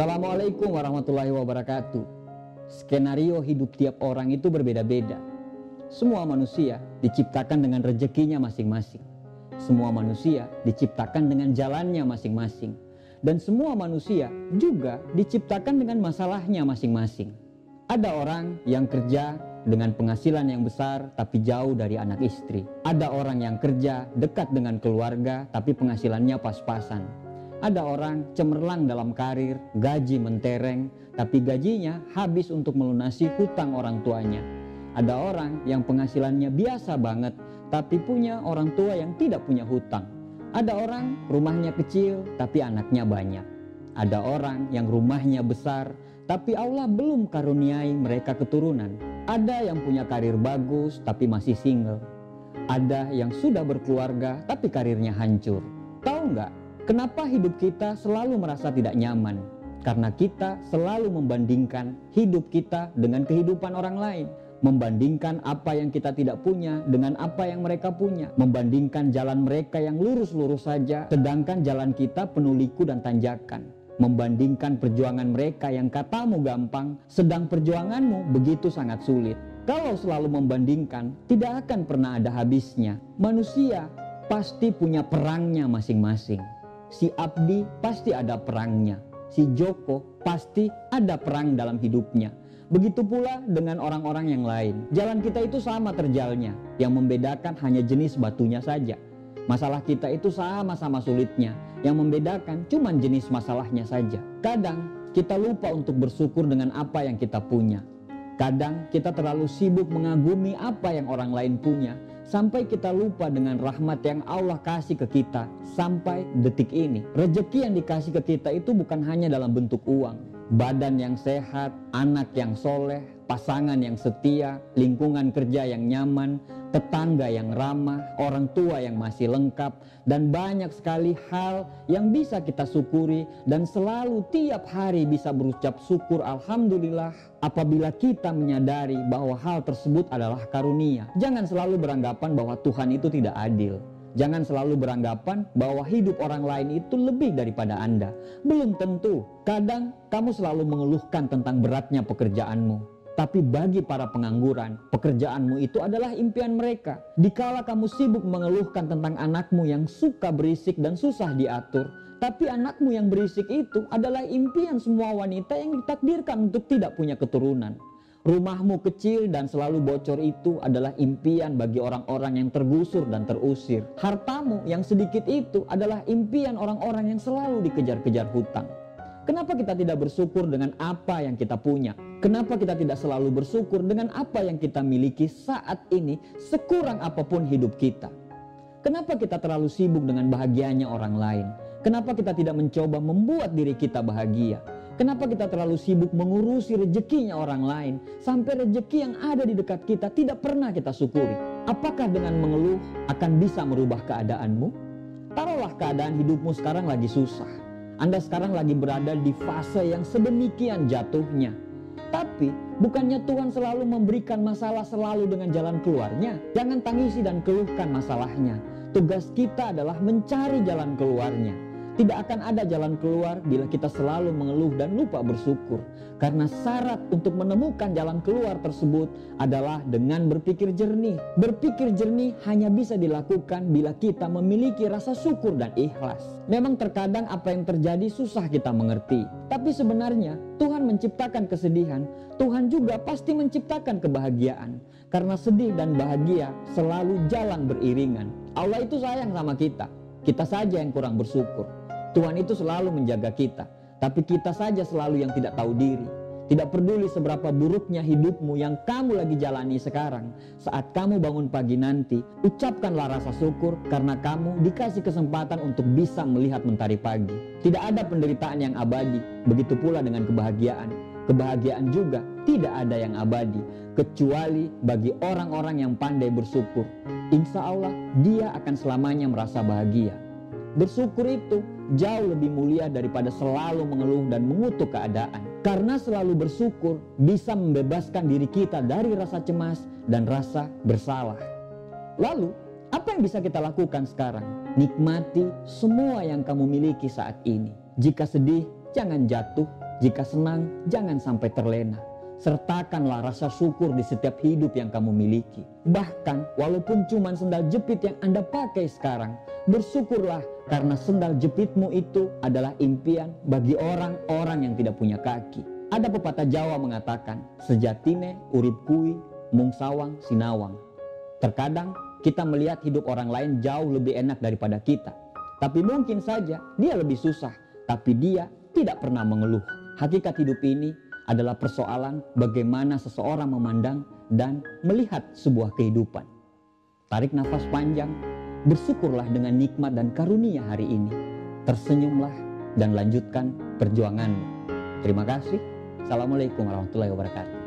Assalamualaikum warahmatullahi wabarakatuh. Skenario hidup tiap orang itu berbeda-beda. Semua manusia diciptakan dengan rezekinya masing-masing. Semua manusia diciptakan dengan jalannya masing-masing. Dan semua manusia juga diciptakan dengan masalahnya masing-masing. Ada orang yang kerja dengan penghasilan yang besar tapi jauh dari anak istri. Ada orang yang kerja dekat dengan keluarga tapi penghasilannya pas-pasan. Ada orang cemerlang dalam karir, gaji mentereng, tapi gajinya habis untuk melunasi hutang orang tuanya. Ada orang yang penghasilannya biasa banget, tapi punya orang tua yang tidak punya hutang. Ada orang rumahnya kecil, tapi anaknya banyak. Ada orang yang rumahnya besar, tapi Allah belum karuniai mereka keturunan. Ada yang punya karir bagus, tapi masih single. Ada yang sudah berkeluarga, tapi karirnya hancur. Tahu nggak? Kenapa hidup kita selalu merasa tidak nyaman? Karena kita selalu membandingkan hidup kita dengan kehidupan orang lain. Membandingkan apa yang kita tidak punya dengan apa yang mereka punya. Membandingkan jalan mereka yang lurus-lurus saja, sedangkan jalan kita penuh liku dan tanjakan. Membandingkan perjuangan mereka yang katamu gampang, sedang perjuanganmu begitu sangat sulit. Kalau selalu membandingkan, tidak akan pernah ada habisnya. Manusia pasti punya perangnya masing-masing si Abdi pasti ada perangnya. Si Joko pasti ada perang dalam hidupnya. Begitu pula dengan orang-orang yang lain. Jalan kita itu sama terjalnya. Yang membedakan hanya jenis batunya saja. Masalah kita itu sama-sama sulitnya. Yang membedakan cuma jenis masalahnya saja. Kadang kita lupa untuk bersyukur dengan apa yang kita punya. Kadang kita terlalu sibuk mengagumi apa yang orang lain punya sampai kita lupa dengan rahmat yang Allah kasih ke kita sampai detik ini. Rezeki yang dikasih ke kita itu bukan hanya dalam bentuk uang, badan yang sehat, anak yang soleh, pasangan yang setia, lingkungan kerja yang nyaman, tetangga yang ramah, orang tua yang masih lengkap, dan banyak sekali hal yang bisa kita syukuri dan selalu tiap hari bisa berucap syukur Alhamdulillah apabila kita menyadari bahwa hal tersebut adalah karunia. Jangan selalu beranggapan bahwa Tuhan itu tidak adil. Jangan selalu beranggapan bahwa hidup orang lain itu lebih daripada Anda. Belum tentu. Kadang kamu selalu mengeluhkan tentang beratnya pekerjaanmu. Tapi bagi para pengangguran, pekerjaanmu itu adalah impian mereka. Dikala kamu sibuk mengeluhkan tentang anakmu yang suka berisik dan susah diatur, tapi anakmu yang berisik itu adalah impian semua wanita yang ditakdirkan untuk tidak punya keturunan. Rumahmu kecil dan selalu bocor itu adalah impian bagi orang-orang yang tergusur dan terusir. Hartamu yang sedikit itu adalah impian orang-orang yang selalu dikejar-kejar hutang. Kenapa kita tidak bersyukur dengan apa yang kita punya? Kenapa kita tidak selalu bersyukur dengan apa yang kita miliki saat ini, sekurang apa pun hidup kita? Kenapa kita terlalu sibuk dengan bahagianya orang lain? Kenapa kita tidak mencoba membuat diri kita bahagia? Kenapa kita terlalu sibuk mengurusi rezekinya orang lain sampai rezeki yang ada di dekat kita tidak pernah kita syukuri? Apakah dengan mengeluh akan bisa merubah keadaanmu? Taruhlah keadaan hidupmu sekarang lagi susah anda sekarang lagi berada di fase yang sedemikian jatuhnya. Tapi bukannya Tuhan selalu memberikan masalah selalu dengan jalan keluarnya. Jangan tangisi dan keluhkan masalahnya. Tugas kita adalah mencari jalan keluarnya. Tidak akan ada jalan keluar bila kita selalu mengeluh dan lupa bersyukur. Karena syarat untuk menemukan jalan keluar tersebut adalah dengan berpikir jernih. Berpikir jernih hanya bisa dilakukan bila kita memiliki rasa syukur dan ikhlas. Memang terkadang apa yang terjadi susah kita mengerti. Tapi sebenarnya Tuhan menciptakan kesedihan, Tuhan juga pasti menciptakan kebahagiaan. Karena sedih dan bahagia selalu jalan beriringan. Allah itu sayang sama kita. Kita saja yang kurang bersyukur. Tuhan itu selalu menjaga kita, tapi kita saja selalu yang tidak tahu diri. Tidak peduli seberapa buruknya hidupmu yang kamu lagi jalani sekarang. Saat kamu bangun pagi nanti, ucapkanlah rasa syukur karena kamu dikasih kesempatan untuk bisa melihat mentari pagi. Tidak ada penderitaan yang abadi, begitu pula dengan kebahagiaan. Kebahagiaan juga tidak ada yang abadi, kecuali bagi orang-orang yang pandai bersyukur. Insya Allah, dia akan selamanya merasa bahagia. Bersyukur itu jauh lebih mulia daripada selalu mengeluh dan mengutuk keadaan. Karena selalu bersyukur bisa membebaskan diri kita dari rasa cemas dan rasa bersalah. Lalu, apa yang bisa kita lakukan sekarang? Nikmati semua yang kamu miliki saat ini. Jika sedih, jangan jatuh. Jika senang, jangan sampai terlena. Sertakanlah rasa syukur di setiap hidup yang kamu miliki. Bahkan walaupun cuma sendal jepit yang Anda pakai sekarang, bersyukurlah karena sendal jepitmu itu adalah impian bagi orang-orang yang tidak punya kaki. Ada pepatah Jawa mengatakan, sejatine urip kui mung sawang sinawang. Terkadang kita melihat hidup orang lain jauh lebih enak daripada kita. Tapi mungkin saja dia lebih susah, tapi dia tidak pernah mengeluh. Hakikat hidup ini adalah persoalan bagaimana seseorang memandang dan melihat sebuah kehidupan. Tarik nafas panjang, bersyukurlah dengan nikmat dan karunia hari ini. Tersenyumlah dan lanjutkan perjuanganmu. Terima kasih. Assalamualaikum warahmatullahi wabarakatuh.